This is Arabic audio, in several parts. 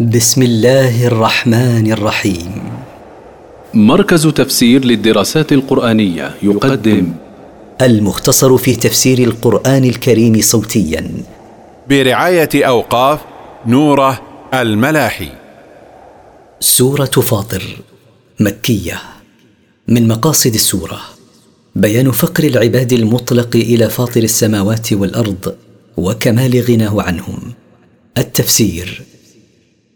بسم الله الرحمن الرحيم. مركز تفسير للدراسات القرآنية يقدم. المختصر في تفسير القرآن الكريم صوتيا. برعاية أوقاف نوره الملاحي. سورة فاطر مكية. من مقاصد السورة بيان فقر العباد المطلق إلى فاطر السماوات والأرض وكمال غناه عنهم. التفسير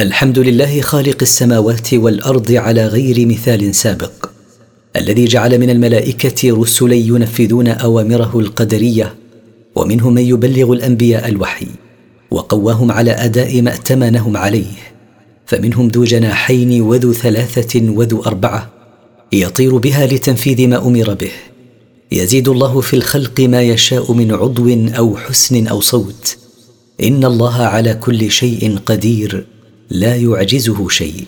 الحمد لله خالق السماوات والأرض على غير مثال سابق الذي جعل من الملائكة رسلا ينفذون أوامره القدرية ومنهم من يبلغ الأنبياء الوحي وقواهم على أداء ما ائتمنهم عليه فمنهم ذو جناحين وذو ثلاثة وذو أربعة يطير بها لتنفيذ ما أمر به يزيد الله في الخلق ما يشاء من عضو أو حسن أو صوت إن الله على كل شيء قدير. لا يعجزه شيء.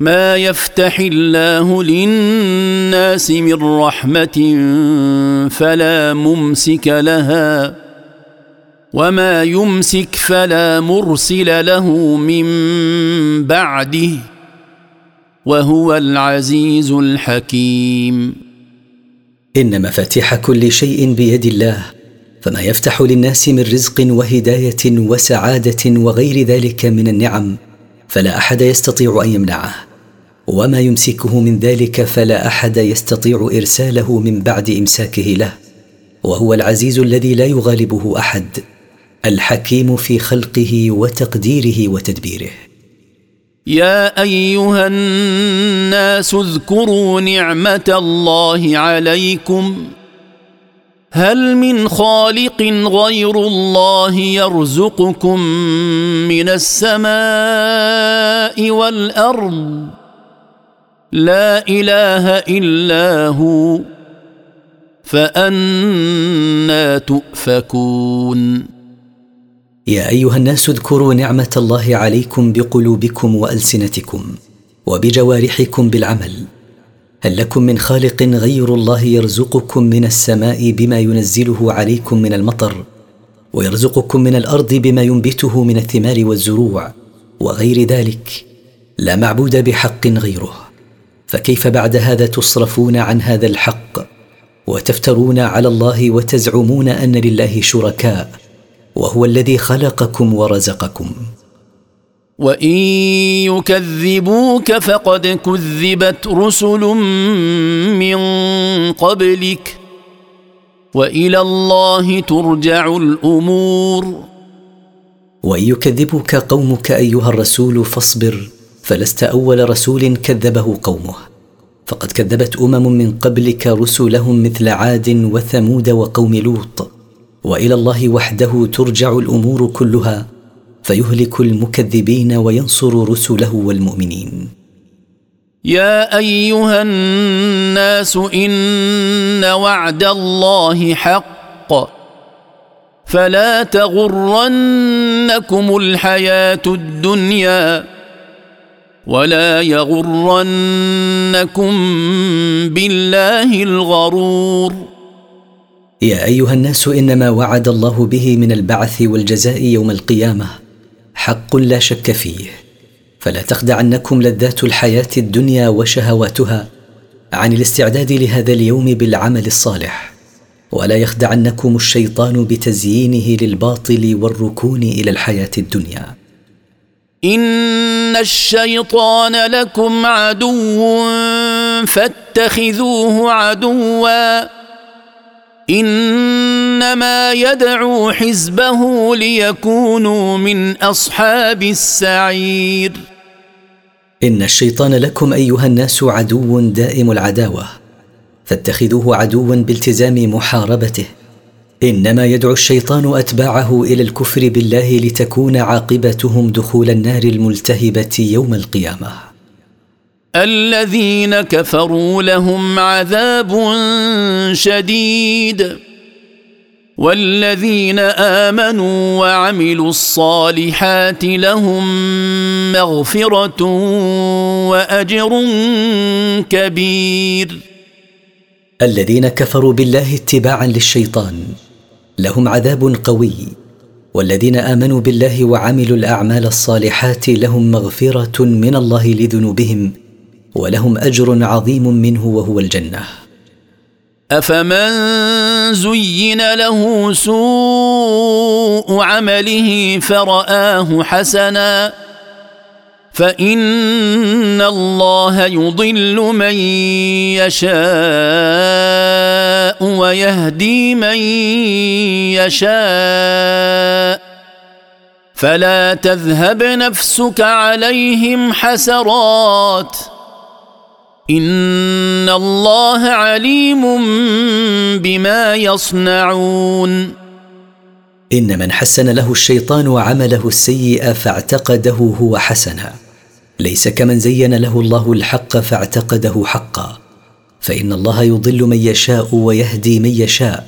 ما يفتح الله للناس من رحمة فلا ممسك لها وما يمسك فلا مرسل له من بعده وهو العزيز الحكيم. إن مفاتيح كل شيء بيد الله. فما يفتح للناس من رزق وهداية وسعادة وغير ذلك من النعم فلا أحد يستطيع أن يمنعه. وما يمسكه من ذلك فلا أحد يستطيع إرساله من بعد إمساكه له. وهو العزيز الذي لا يغالبه أحد الحكيم في خلقه وتقديره وتدبيره. يا أيها الناس اذكروا نعمة الله عليكم. هل من خالق غير الله يرزقكم من السماء والأرض؟ لا إله إلا هو فأنا تؤفكون. يا أيها الناس اذكروا نعمة الله عليكم بقلوبكم وألسنتكم وبجوارحكم بالعمل. هل لكم من خالق غير الله يرزقكم من السماء بما ينزله عليكم من المطر ويرزقكم من الأرض بما ينبته من الثمار والزروع وغير ذلك؟ لا معبود بحق غيره. فكيف بعد هذا تصرفون عن هذا الحق؟ وتفترون على الله وتزعمون أن لله شركاء وهو الذي خلقكم ورزقكم. وان يكذبوك فقد كذبت رسل من قبلك والى الله ترجع الأمور. وان يكذبك قومك ايها الرسول فاصبر فلست اول رسول كذبه قومه. فقد كذبت امم من قبلك رسلهم مثل عاد وثمود وقوم لوط والى الله وحده ترجع الأمور كلها فيهلك المكذبين وينصر رسله والمؤمنين. يا أيها الناس إن وعد الله حق. فلا تغرنكم الحياة الدنيا ولا يغرنكم بالله الغرور. يا أيها الناس إنما وعد الله به من البعث والجزاء يوم القيامة. حق لا شك فيه. فلا تخدعنكم لذات الحياة الدنيا وشهواتها عن الاستعداد لهذا اليوم بالعمل الصالح. ولا يخدعنكم الشيطان بتزيينه للباطل والركون إلى الحياة الدنيا. إن الشيطان لكم عدو فاتخذوه عدوا. إنما يدعو حزبه ليكونوا من أصحاب السعير. إن الشيطان لكم أيها الناس عدو دائم العداوة فاتخذوه عدوا بالتزام محاربته. إنما يدعو الشيطان أتباعه إلى الكفر بالله لتكون عاقبتهم دخول النار الملتهبة يوم القيامة. الذين كفروا لهم عذاب شديد. والذين آمنوا وعملوا الصالحات لهم مغفرة وأجر كبير. الذين كفروا بالله اتباعا للشيطان لهم عذاب قوي. والذين آمنوا بالله وعملوا الأعمال الصالحات لهم مغفرة من الله لذنوبهم ولهم أجر عظيم منه وهو الجنة. أفمن زين له سوء عمله فرآه حسنا فإن الله يضل من يشاء ويهدي من يشاء فلا تذهب نفسك عليهم حسرات ان الله عليم بما يصنعون ان من حسن له الشيطان عمله السيء فاعتقده هو حسنا. ليس كمن زين له الله الحق فاعتقده حقا. فان الله يضل من يشاء ويهدي من يشاء.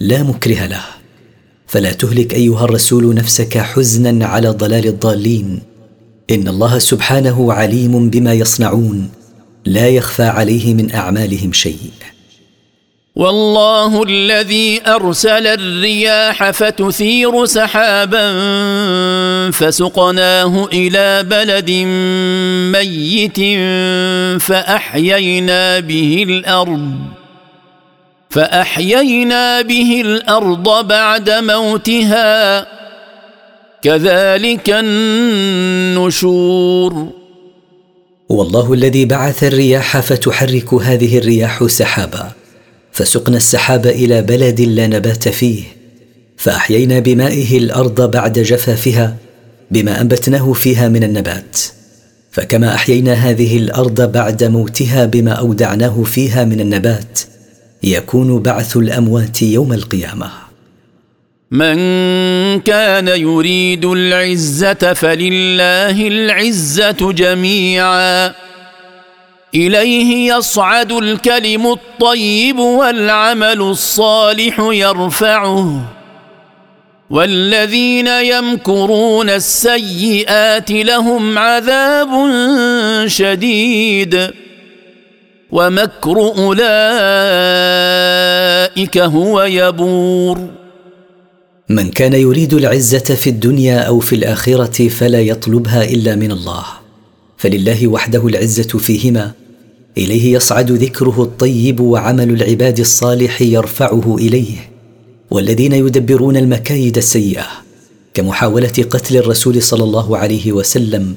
لا مكره له. فلا تهلك ايها الرسول نفسك حزنا على ضلال الضالين. ان الله سبحانه عليم بما يصنعون. لا يخفى عليه من أعمالهم شيء. والله الذي أرسل الرياح فتثير سحابا فسقناه إلى بلد ميت فأحيينا به الأرض فأحيينا به الأرض بعد موتها. كذلك النشور. والله الذي بعث الرياح فتحرك هذه الرياح سحابا فسقنا السحاب إلى بلد لا نبات فيه فأحيينا بمائه الأرض بعد جفافها بما أنبتناه فيها من النبات فكما أحيينا هذه الأرض بعد موتها بما أودعناه فيها من النبات يكون بعث الأموات يوم القيامة. من كان يريد العزة فلله العزة جميعا. إليه يصعد الكلم الطيب والعمل الصالح يرفعه. والذين يمكرون السيئات لهم عذاب شديد. ومكر أولئك هو يبور. من كان يريد العزة في الدنيا أو في الآخرة فلا يطلبها إلا من الله. فلله وحده العزة فيهما. إليه يصعد ذكره الطيب وعمل العباد الصالح يرفعه إليه. والذين يدبرون المكايد السيئة. كمحاولة قتل الرسول صلى الله عليه وسلم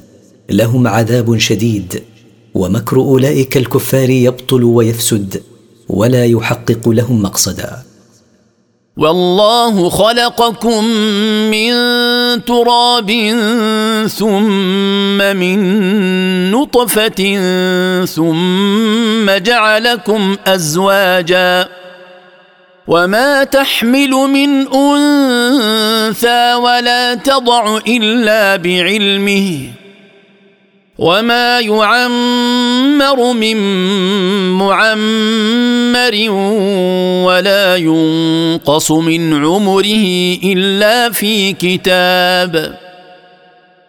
لهم عذاب شديد. ومكر أولئك الكفار يبطل ويفسد ولا يحقق لهم مقصدا. والله خلقكم من تراب ثم من نطفة ثم جعلكم أزواجا وما تحمل من أنثى ولا تضع إلا بعلمه وما يعمر من معمر ولا ينقص من عمره الا في كتاب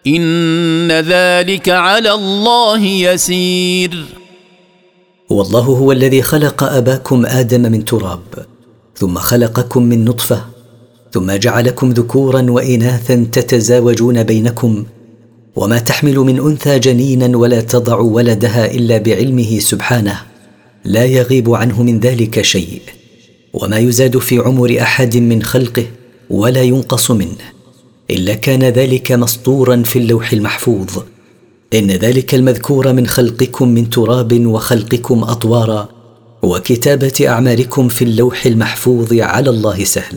ان ذلك على الله يسير والله هو الذي خلق اباكم آدم من تراب ثم خلقكم من نطفه ثم جعلكم ذكورا واناثا تتزاوجون بينكم وما تحمل من أنثى جنينا ولا تضع ولدها إلا بعلمه سبحانه لا يغيب عنه من ذلك شيء وما يزاد في عمر أحد من خلقه ولا ينقص منه إلا كان ذلك مسطورا في اللوح المحفوظ. إن ذلك المذكور من خلقكم من تراب وخلقكم أطوارا وكتابة أعمالكم في اللوح المحفوظ على الله سهل.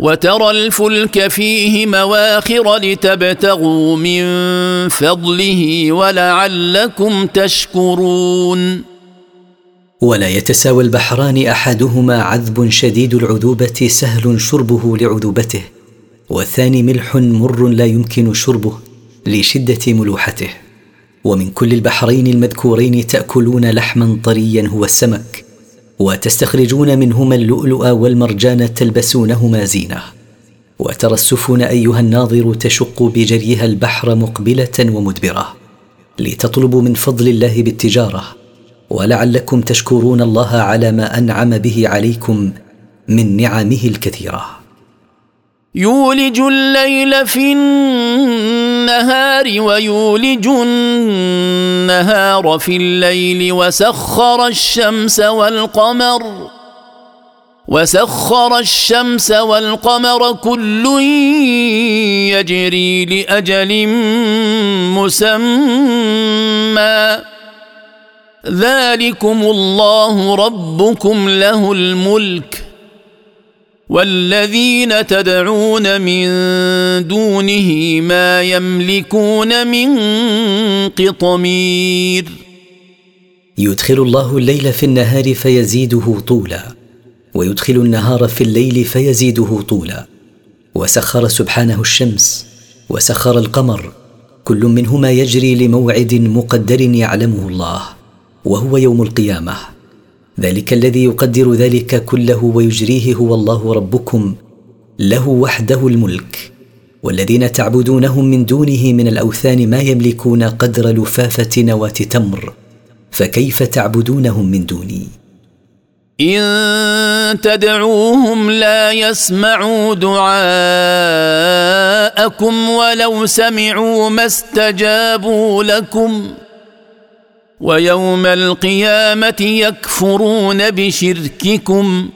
وترى الفلك فيه مواخر لتبتغوا من فضله ولعلكم تشكرون. ولا يتساوى البحران أحدهما عذب شديد العذوبة سهل شربه لعذوبته والثاني ملح مر لا يمكن شربه لشدة ملوحته. ومن كل البحرين المذكورين تأكلون لحما طريا هو السمك وتستخرجون منهما اللؤلؤ والمرجان تلبسونهما زينة. وترى السفن أيها الناظر تشق بجريها البحر مقبلة ومدبرة. لتطلبوا من فضل الله بالتجارة. ولعلكم تشكرون الله على ما أنعم به عليكم من نعمه الكثيرة. يولج الليل في النهار ويولج النهار في الليل وسخر الشمس والقمر وسخر الشمس والقمر كل يجري لأجل مسمى. ذلكم الله ربكم له الملك. والذين تدعون من دونه ما يملكون من قطمير. يدخل الله الليل في النهار فيزيده طولا ويدخل النهار في الليل فيزيده طولا. وسخر سبحانه الشمس وسخر القمر كل منهما يجري لموعد مقدر يعلمه الله وهو يوم القيامة. ذلك الذي يقدر ذلك كله ويجريه هو الله ربكم له وحده الملك. والذين تعبدونهم من دونه من الأوثان ما يملكون قدر لفافة نواة تمر فكيف تعبدونهم من دوني؟ إن تدعوهم لا يسمعوا دعاءكم ولو سمعوا ما استجابوا لكم. ويوم القيامة يكفرون بشرككم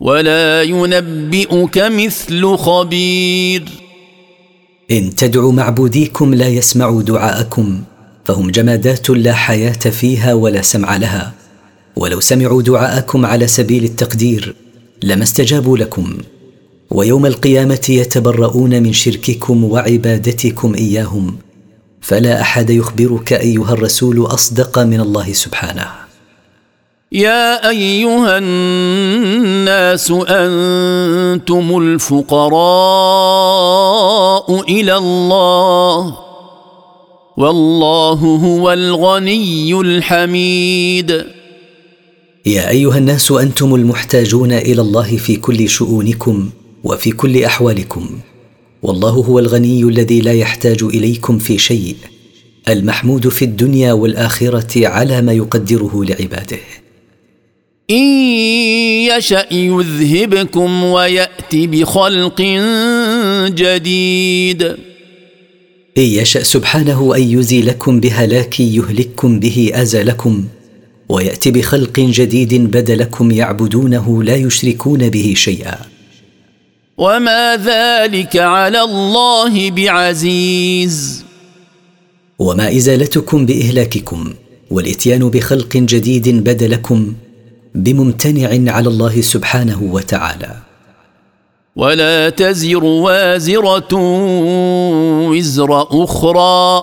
ولا ينبئك مثل خبير. إن تدعوا معبوديكم لا يسمعوا دعاءكم فهم جمادات لا حياة فيها ولا سمع لها. ولو سمعوا دعاءكم على سبيل التقدير لما استجابوا لكم. ويوم القيامة يتبرؤون من شرككم وعبادتكم إياهم فلا أحد يخبرك أيها الرسول أصدق من الله سبحانه. يا أيها الناس أنتم الفقراء إلى الله والله هو الغني الحميد. يا أيها الناس أنتم المحتاجون إلى الله في كل شؤونكم وفي كل أحوالكم. والله هو الغني الذي لا يحتاج إليكم في شيء. المحمود في الدنيا والآخرة على ما يقدره لعباده. إن يشأ يذهبكم ويات بخلق جديد. إن يشأ سبحانه أن يزيلكم بهلاك يهلككم به أزلكم ويأتي بخلق جديد بدلكم يعبدونه لا يشركون به شيئا. وما ذلك على الله بعزيز. وما ازالتكم باهلاككم والاتيان بخلق جديد بدلكم بممتنع على الله سبحانه وتعالى. ولا تزر وازره وزر أخرى.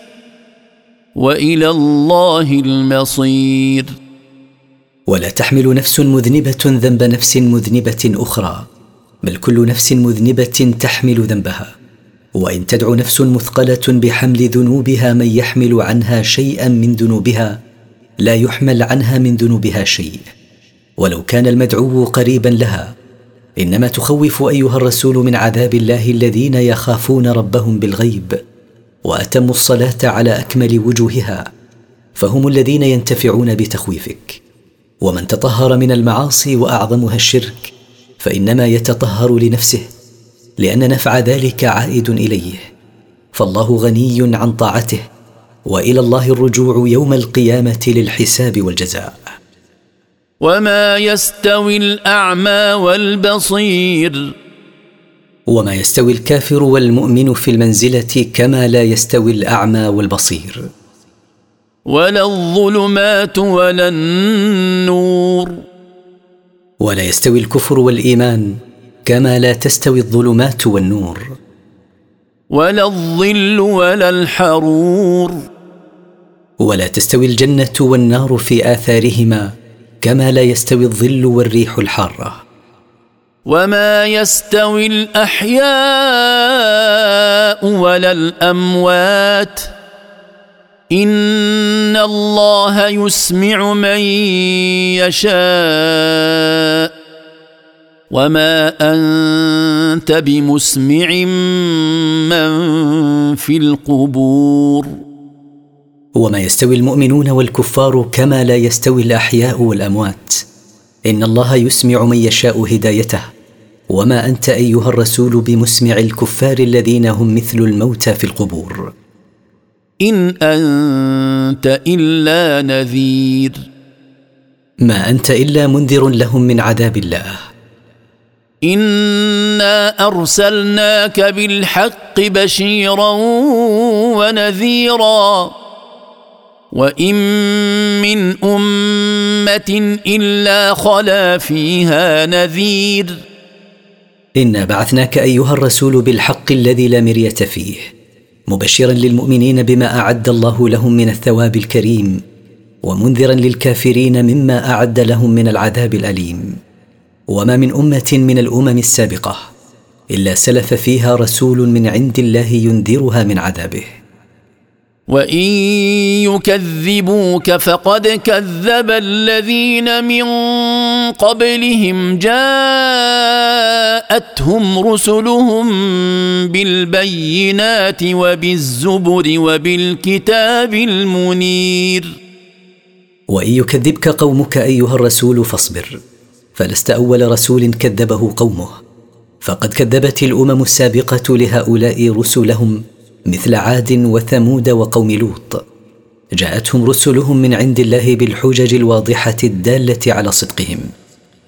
وإلى الله المصير. ولا تحمل نفس مذنبة ذنب نفس مذنبة أخرى بل كل نفس مذنبة تحمل ذنبها. وإن تدع نفس مثقلة بحمل ذنوبها من يحمل عنها شيئا من ذنوبها لا يحمل عنها من ذنوبها شيء. ولو كان المدعو قريبا لها إنما تخوف أيها الرسول من عذاب الله الذين يخافون ربهم بالغيب. واتموا الصلاة على أكمل وجوهها فهم الذين ينتفعون بتخويفك. ومن تطهر من المعاصي وأعظمها الشرك فإنما يتطهر لنفسه لأن نفع ذلك عائد إليه. فالله غني عن طاعته وإلى الله الرجوع يوم القيامة للحساب والجزاء. وما يستوي الأعمى والبصير. وما يستوي الكافر والمؤمن في المنزلة كما لا يستوي الأعمى والبصير. ولا الظلمات ولا النور. ولا يستوي الكفر والإيمان كما لا تستوي الظلمات والنور. ولا الظل ولا الحرور. ولا تستوي الجنة والنار في آثارهما كما لا يستوي الظل والريح الحارة. وما يستوي الاحياء ولا الاموات ان الله يسمع من يشاء وما انت بمسمع من في القبور وما يستوي المؤمنون والكفار كما لا يستوي الاحياء والاموات إن الله يسمع من يشاء هدايته. وما أنت أيها الرسول بمسمع الكفار الذين هم مثل الموتى في القبور. إن أنت إلا نذير. ما أنت إلا منذر لهم من عذاب الله. إنا أرسلناك بالحق بشيرا ونذيرا. وان من امه الا خلا فيها نذير انا بعثناك ايها الرسول بالحق الذي لا مريه فيه مبشرا للمؤمنين بما اعد الله لهم من الثواب الكريم ومنذرا للكافرين مما اعد لهم من العذاب الاليم. وما من امه من الامم السابقه الا سلف فيها رسول من عند الله ينذرها من عذابه. وان يكذبوك فقد كذب الذين من قبلهم جاءتهم رسلهم بالبينات وبالزبر وبالكتاب المنير وان يكذبك قومك ايها الرسول فاصبر فلست اول رسول كذبه قومه فقد كذبت الامم السابقه لهؤلاء رسلهم مثل عاد وثمود وقوم لوط. جاءتهم رسلهم من عند الله بالحجج الواضحة الدالة على صدقهم.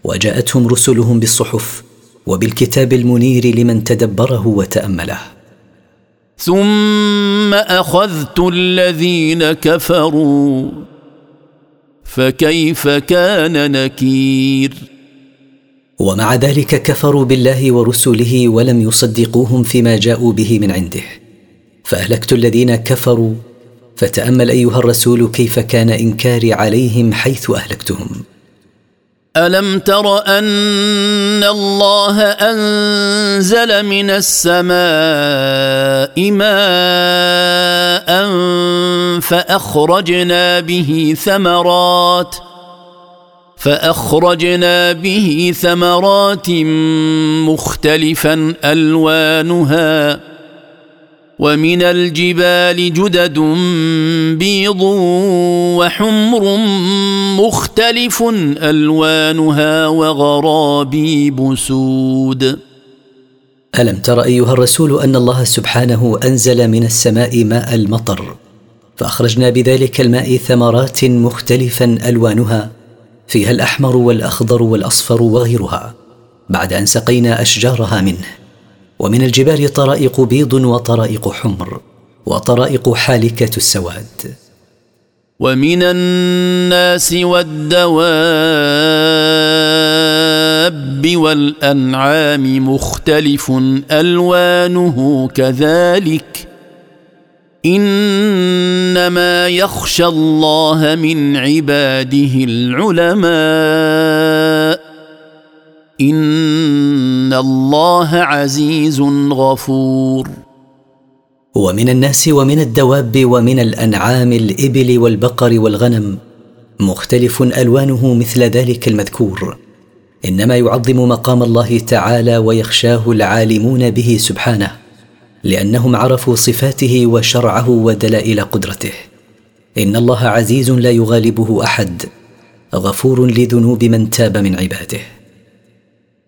وجاءتهم رسلهم بالصحف وبالكتاب المنير لمن تدبره وتأمله. ثم أخذت الذين كفروا فكيف كان نكير؟ ومع ذلك كفروا بالله ورسله ولم يصدقوهم فيما جاءوا به من عنده. فأهلكت الذين كفروا. فتأمل أيها الرسول كيف كان إنكاري عليهم حيث أهلكتهم. ألم تر أن الله أنزل من السماء ماء فأخرجنا به ثمرات فأخرجنا به ثمرات مختلفا ألوانها. ومن الجبال جدد بيض وحمر مختلف ألوانها وغرابيب سود. ألم تر أيها الرسول أن الله سبحانه أنزل من السماء ماء المطر فأخرجنا بذلك الماء ثمرات مختلفا ألوانها فيها الأحمر والأخضر والأصفر وغيرها بعد أن سقينا أشجارها منه. ومن الجبال طرائق بيض وطرائق حمر وطرائق حالكة السواد. ومن الناس والدواب والأنعام مختلف ألوانه كذلك. إنما يخشى الله من عباده العلماء. ان الله عزيز غفور. ومن الناس ومن الدواب ومن الانعام الابل والبقر والغنم مختلف الوانه مثل ذلك المذكور. انما يعظم مقام الله تعالى ويخشاه العالمون به سبحانه لانهم عرفوا صفاته وشرعه ودلائل قدرته. ان الله عزيز لا يغالبه احد غفور لذنوب من تاب من عباده.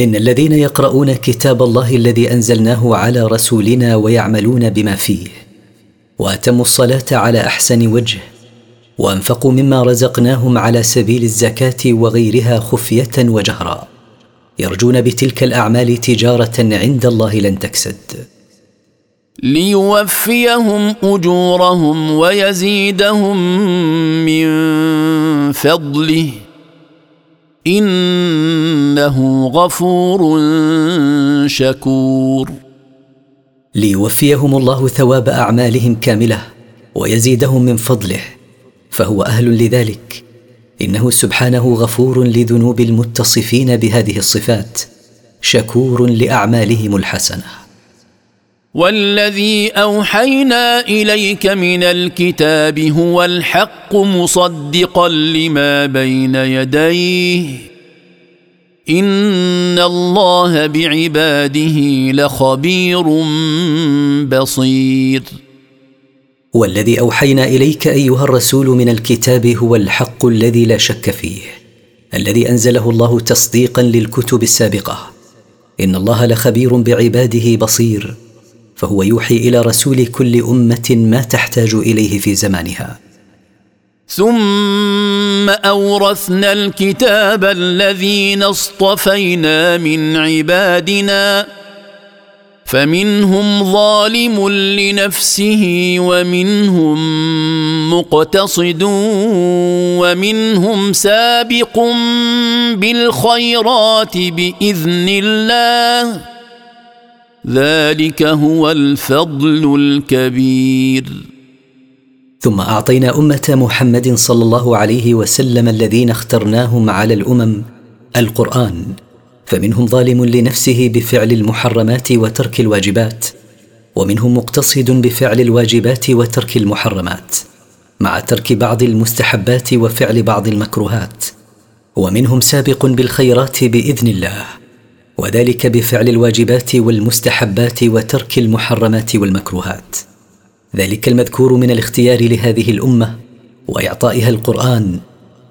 إن الذين يقرؤون كتاب الله الذي أنزلناه على رسولنا ويعملون بما فيه وأتموا الصلاة على أحسن وجه وأنفقوا مما رزقناهم على سبيل الزكاة وغيرها خفية وجهرا. يرجون بتلك الأعمال تجارة عند الله لن تكسد. ليوفيهم أجورهم ويزيدهم من فضله. إنه غفور شكور. ليوفيهم الله ثواب أعمالهم كاملة ويزيدهم من فضله فهو أهل لذلك. إنه سبحانه غفور لذنوب المتصفين بهذه الصفات شكور لأعمالهم الحسنة. والذي أوحينا إليك من الكتاب هو الحق مصدقا لما بين يديه. إن الله بعباده لخبير بصير. والذي أوحينا إليك أيها الرسول من الكتاب هو الحق الذي لا شك فيه الذي أنزله الله تصديقا للكتب السابقة. إن الله لخبير بعباده بصير. فهو يوحي إلى رسول كل أمة ما تحتاج إليه في زمانها. ثم أورثنا الكتاب الذين اصطفينا من عبادنا فمنهم ظالم لنفسه ومنهم مقتصد ومنهم سابق بالخيرات بإذن الله. ذلك هو الفضل الكبير. ثم أعطينا أمة محمد صلى الله عليه وسلم الذين اخترناهم على الأمم القرآن فمنهم ظالم لنفسه بفعل المحرمات وترك الواجبات ومنهم مقتصد بفعل الواجبات وترك المحرمات مع ترك بعض المستحبات وفعل بعض المكروهات ومنهم سابق بالخيرات بإذن الله. وذلك بفعل الواجبات والمستحبات وترك المحرمات والمكروهات. ذلك المذكور من الاختيار لهذه الأمة وإعطائها القرآن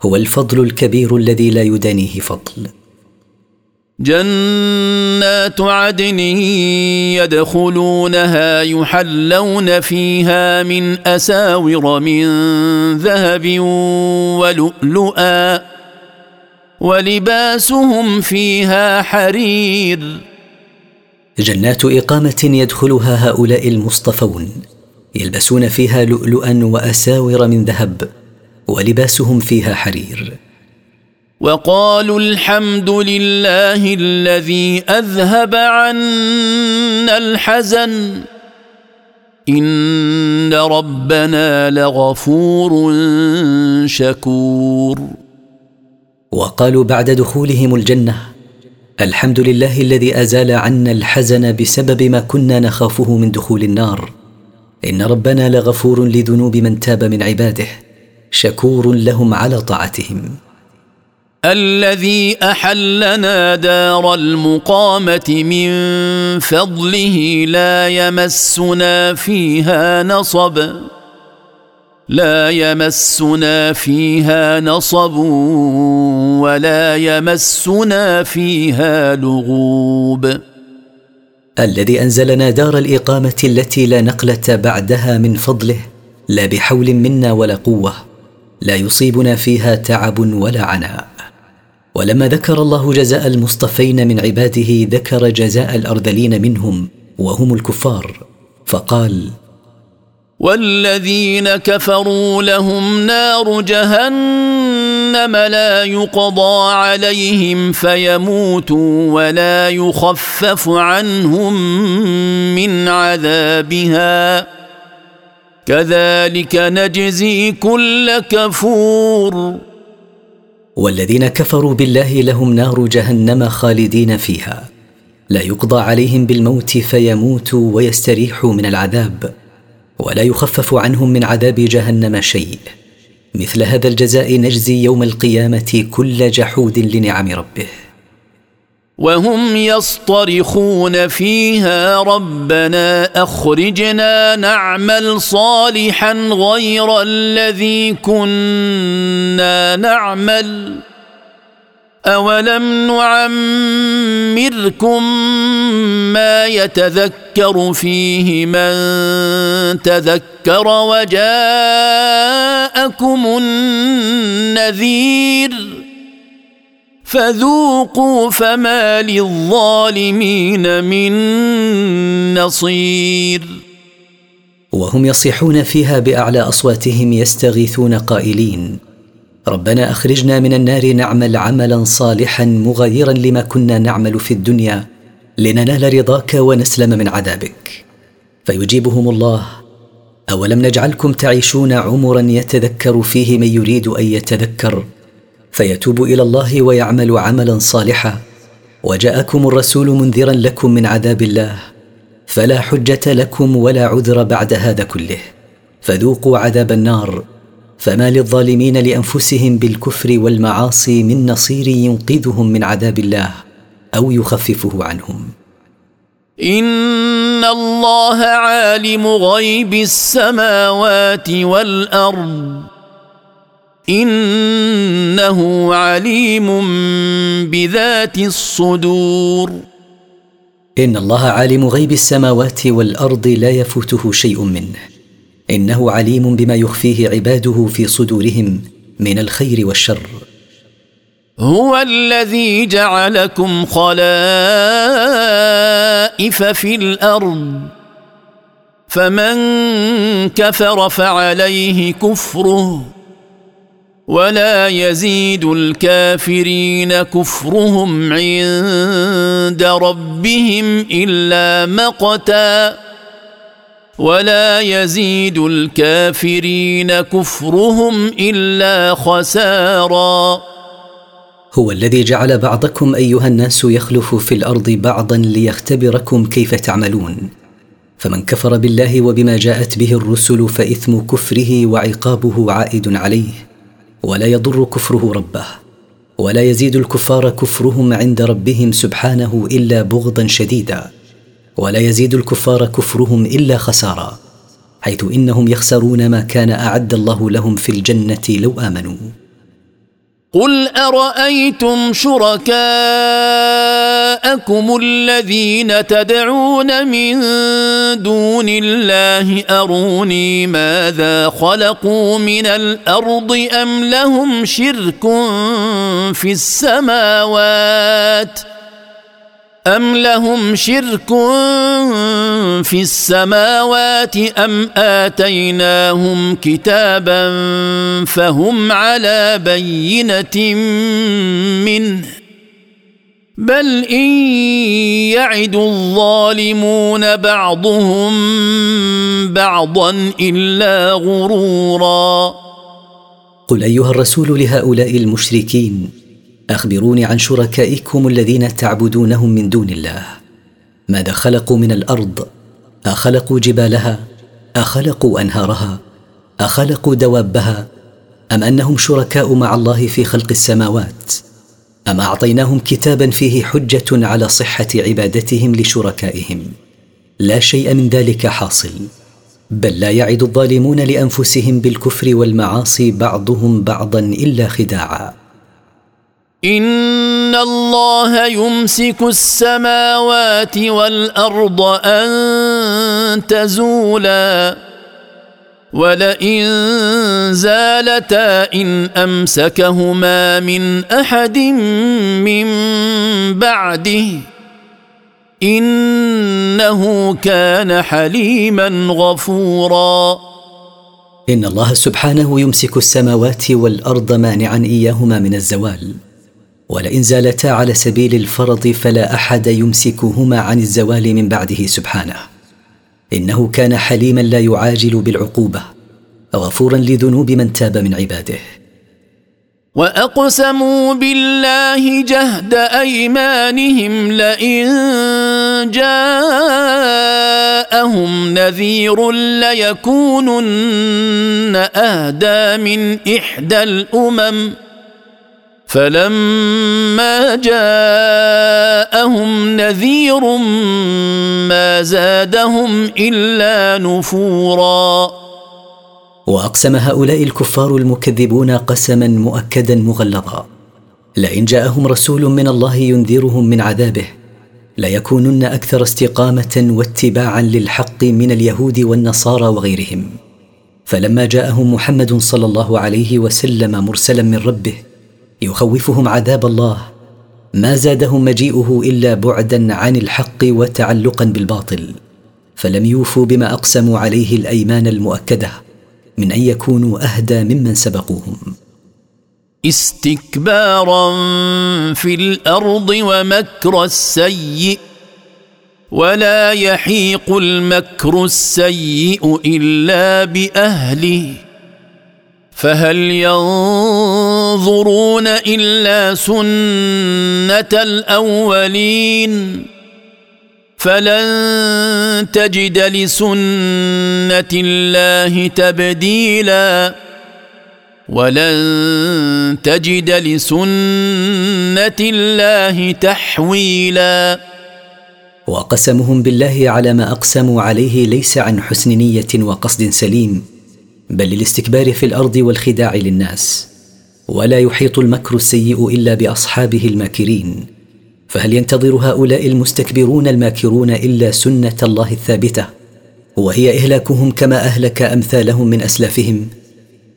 هو الفضل الكبير الذي لا يدانيه فضل. جنات عدن يدخلونها يحلون فيها من أساور من ذهب ولؤلؤا. ولباسهم فيها حرير. جنات إقامة يدخلها هؤلاء المصطفون يلبسون فيها لؤلؤا وأساور من ذهب ولباسهم فيها حرير. وقالوا الحمد لله الذي أذهب عنا الحزن. إن ربنا لغفور شكور. وقالوا بعد دخولهم الجنة الحمد لله الذي أزال عنا الحزن بسبب ما كنا نخافه من دخول النار. إن ربنا لغفور لذنوب من تاب من عباده شكور لهم على طاعتهم. الذي أحلنا دار المقامة من فضله لا يمسنا فيها نصب. لا يمسنا فيها نصب ولا يمسنا فيها لغوب. الذي أنزلنا دار الإقامة التي لا نقلة بعدها من فضله لا بحول منا ولا قوة لا يصيبنا فيها تعب ولا عناء. ولما ذكر الله جزاء المصطفين من عباده ذكر جزاء الأرذلين منهم وهم الكفار. فقال والذين كفروا لهم نار جهنم لا يقضى عليهم فيموتوا ولا يخفف عنهم من عذابها. كذلك نجزي كل كفور. والذين كفروا بالله لهم نار جهنم خالدين فيها. لا يقضى عليهم بالموت فيموتوا ويستريحوا من العذاب. ولا يخفف عنهم من عذاب جهنم شيء. مثل هذا الجزاء نجزي يوم القيامة كل جحود لنعم ربه. وهم يصطرخون فيها ربنا أخرجنا نعمل صالحا غير الذي كنا نعمل. اولم نعمركم ما يتذكر فيه من تذكر وجاءكم النذير فذوقوا فما للظالمين من نصير وهم يصيحون فيها بأعلى أصواتهم يستغيثون قائلين ربنا أخرجنا من النار نعمل عملا صالحا مغايرا لما كنا نعمل في الدنيا لننال رضاك ونسلم من عذابك. فيجيبهم الله. أولم نجعلكم تعيشون عمرا يتذكر فيه من يريد أن يتذكر؟ فيتوب إلى الله ويعمل عملا صالحا. وجاءكم الرسول منذرا لكم من عذاب الله. فلا حجة لكم ولا عذر بعد هذا كله. فذوقوا عذاب النار. فما للظالمين لأنفسهم بالكفر والمعاصي من نصير ينقذهم من عذاب الله أو يخففه عنهم. إن الله عالم غيب السماوات والأرض. إنه عليم بذات الصدور. إن الله عالم غيب السماوات والأرض لا يفوته شيء منه. إنه عليم بما يخفيه عباده في صدورهم من الخير والشر. هو الذي جعلكم خلائف في الأرض فمن كفر فعليه كفره ولا يزيد الكافرين كفرهم عند ربهم إلا مقتا. ولا يزيد الكافرين كفرهم إلا خسارا. هو الذي جعل بعضكم أيها الناس يخلف في الأرض بعضا ليختبركم كيف تعملون. فمن كفر بالله وبما جاءت به الرسل فإثم كفره وعقابه عائد عليه. ولا يضر كفره ربه. ولا يزيد الكفار كفرهم عند ربهم سبحانه إلا بغضا شديدا. ولا يزيد الكفار كفرهم إلا خسارا حيث إنهم يخسرون ما كان أعد الله لهم في الجنة لو آمنوا. قل أرأيتم شركاءكم الذين تدعون من دون الله؟ أروني ماذا خلقوا من الأرض أم لهم شرك في السماوات؟ أم لهم شرك في السماوات أم آتيناهم كتابا فهم على بينة منه بل إن يعد الظالمون بعضهم بعضا إلا غرورا قل أيها الرسول لهؤلاء المشركين أخبروني عن شركائكم الذين تعبدونهم من دون الله. ماذا خلقوا من الأرض؟ أخلقوا جبالها؟ أخلقوا أنهارها؟ أخلقوا دوابها؟ أم أنهم شركاء مع الله في خلق السماوات؟ أم أعطيناهم كتابا فيه حجة على صحة عبادتهم لشركائهم؟ لا شيء من ذلك حاصل. بل لا يعد الظالمون لأنفسهم بالكفر والمعاصي بعضهم بعضا إلا خداعا. إن الله يمسك السماوات والأرض أن تزولا ولئن زالتا إن أمسكهما من أحد من بعده إنه كان حليما غفورا. إن الله سبحانه يمسك السماوات والأرض مانعا إياهما من الزوال. ولئن زالتا على سبيل الفرض فلا أحد يمسكهما عن الزوال من بعده سبحانه. إنه كان حليما لا يعاجل بالعقوبة غفورا لذنوب من تاب من عباده. وأقسموا بالله جهد أيمانهم لئن جاءهم نذير ليكونن أهدى من إحدى الأمم. فلما جاءهم نذير ما زادهم إلا نفورا. وأقسم هؤلاء الكفار المكذبون قسما مؤكدا مغلظا. لئن جاءهم رسول من الله ينذرهم من عذابه ليكونن أكثر استقامة واتباعا للحق من اليهود والنصارى وغيرهم. فلما جاءهم محمد صلى الله عليه وسلم مرسلا من ربه يخوفهم عذاب الله. ما زادهم مجيئه إلا بعدا عن الحق وتعلقا بالباطل. فلم يوفوا بما أقسموا عليه الأيمان المؤكدة من أن يكونوا أهدى ممن سبقوهم. استكبارا في الأرض ومكر السيء ولا يحيق المكر السيء إلا بأهله. فهل ينظرون إلا سنة الأولين. فلن تجد لسنة الله تبديلا. ولن تجد لسنة الله تحويلا. وقسمهم بالله على ما أقسموا عليه ليس عن حسن نية وقصد سليم بل للاستكبار في الأرض والخداع للناس. ولا يحيط المكر السيء إلا بأصحابه الماكرين. فهل ينتظر هؤلاء المستكبرون الماكرون إلا سنة الله الثابتة؟ وهي إهلاكهم كما أهلك أمثالهم من أسلافهم.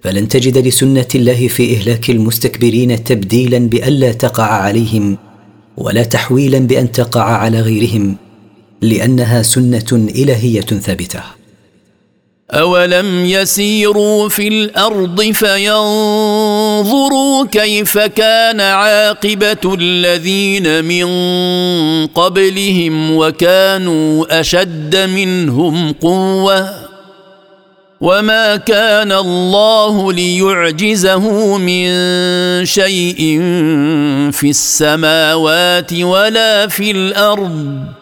فلن تجد لسنة الله في إهلاك المستكبرين تبديلا بالا تقع عليهم ولا تحويلا بأن تقع على غيرهم لأنها سنة إلهية ثابتة. اولم يسيروا في الأرض فينظروا كيف كان عاقبه الذين من قبلهم وكانوا اشد منهم قوه وما كان الله ليعجزه من شيء في السماوات ولا في الأرض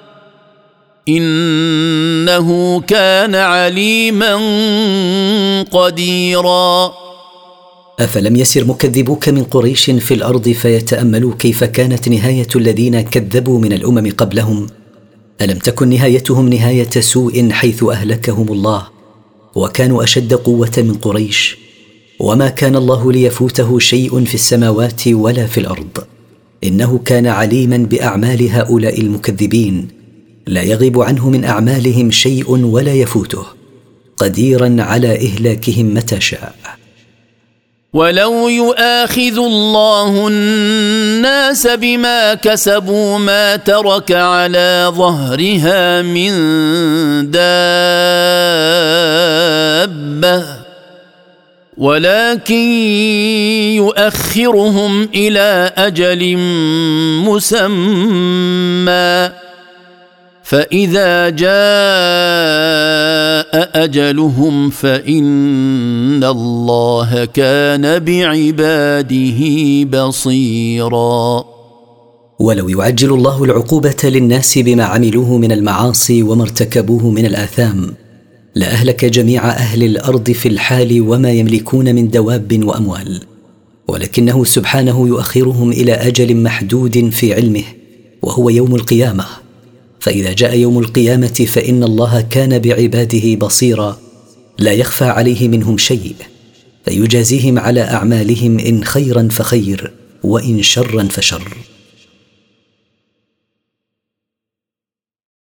إنه كان عليما قديرا. أفلم يسر مكذبوك من قريش في الأرض فيتأملوا كيف كانت نهاية الذين كذبوا من الأمم قبلهم؟ ألم تكن نهايتهم نهاية سوء حيث أهلكهم الله؟ وكانوا أشد قوة من قريش؟ وما كان الله ليفوته شيء في السماوات ولا في الأرض؟ إنه كان عليما بأعمال هؤلاء المكذبين. لا يغيب عنه من أعمالهم شيء ولا يفوته قديرا على إهلاكهم متى شاء. ولو يؤاخذ الله الناس بما كسبوا ما ترك على ظهرها من دابه ولكن يؤخرهم إلى أجل مسمى فإذا جاء أجلهم فإن الله كان بعباده بصيرا. ولو يعجل الله العقوبة للناس بما عملوه من المعاصي وما ارتكبوه من الآثام لأهلك جميع أهل الأرض في الحال وما يملكون من دواب وأموال ولكنه سبحانه يؤخرهم إلى أجل محدود في علمه وهو يوم القيامة. فإذا جاء يوم القيامة فإن الله كان بعباده بصيرا. لا يخفى عليه منهم شيء فيجازيهم على أعمالهم إن خيرا فخير وإن شرا فشر.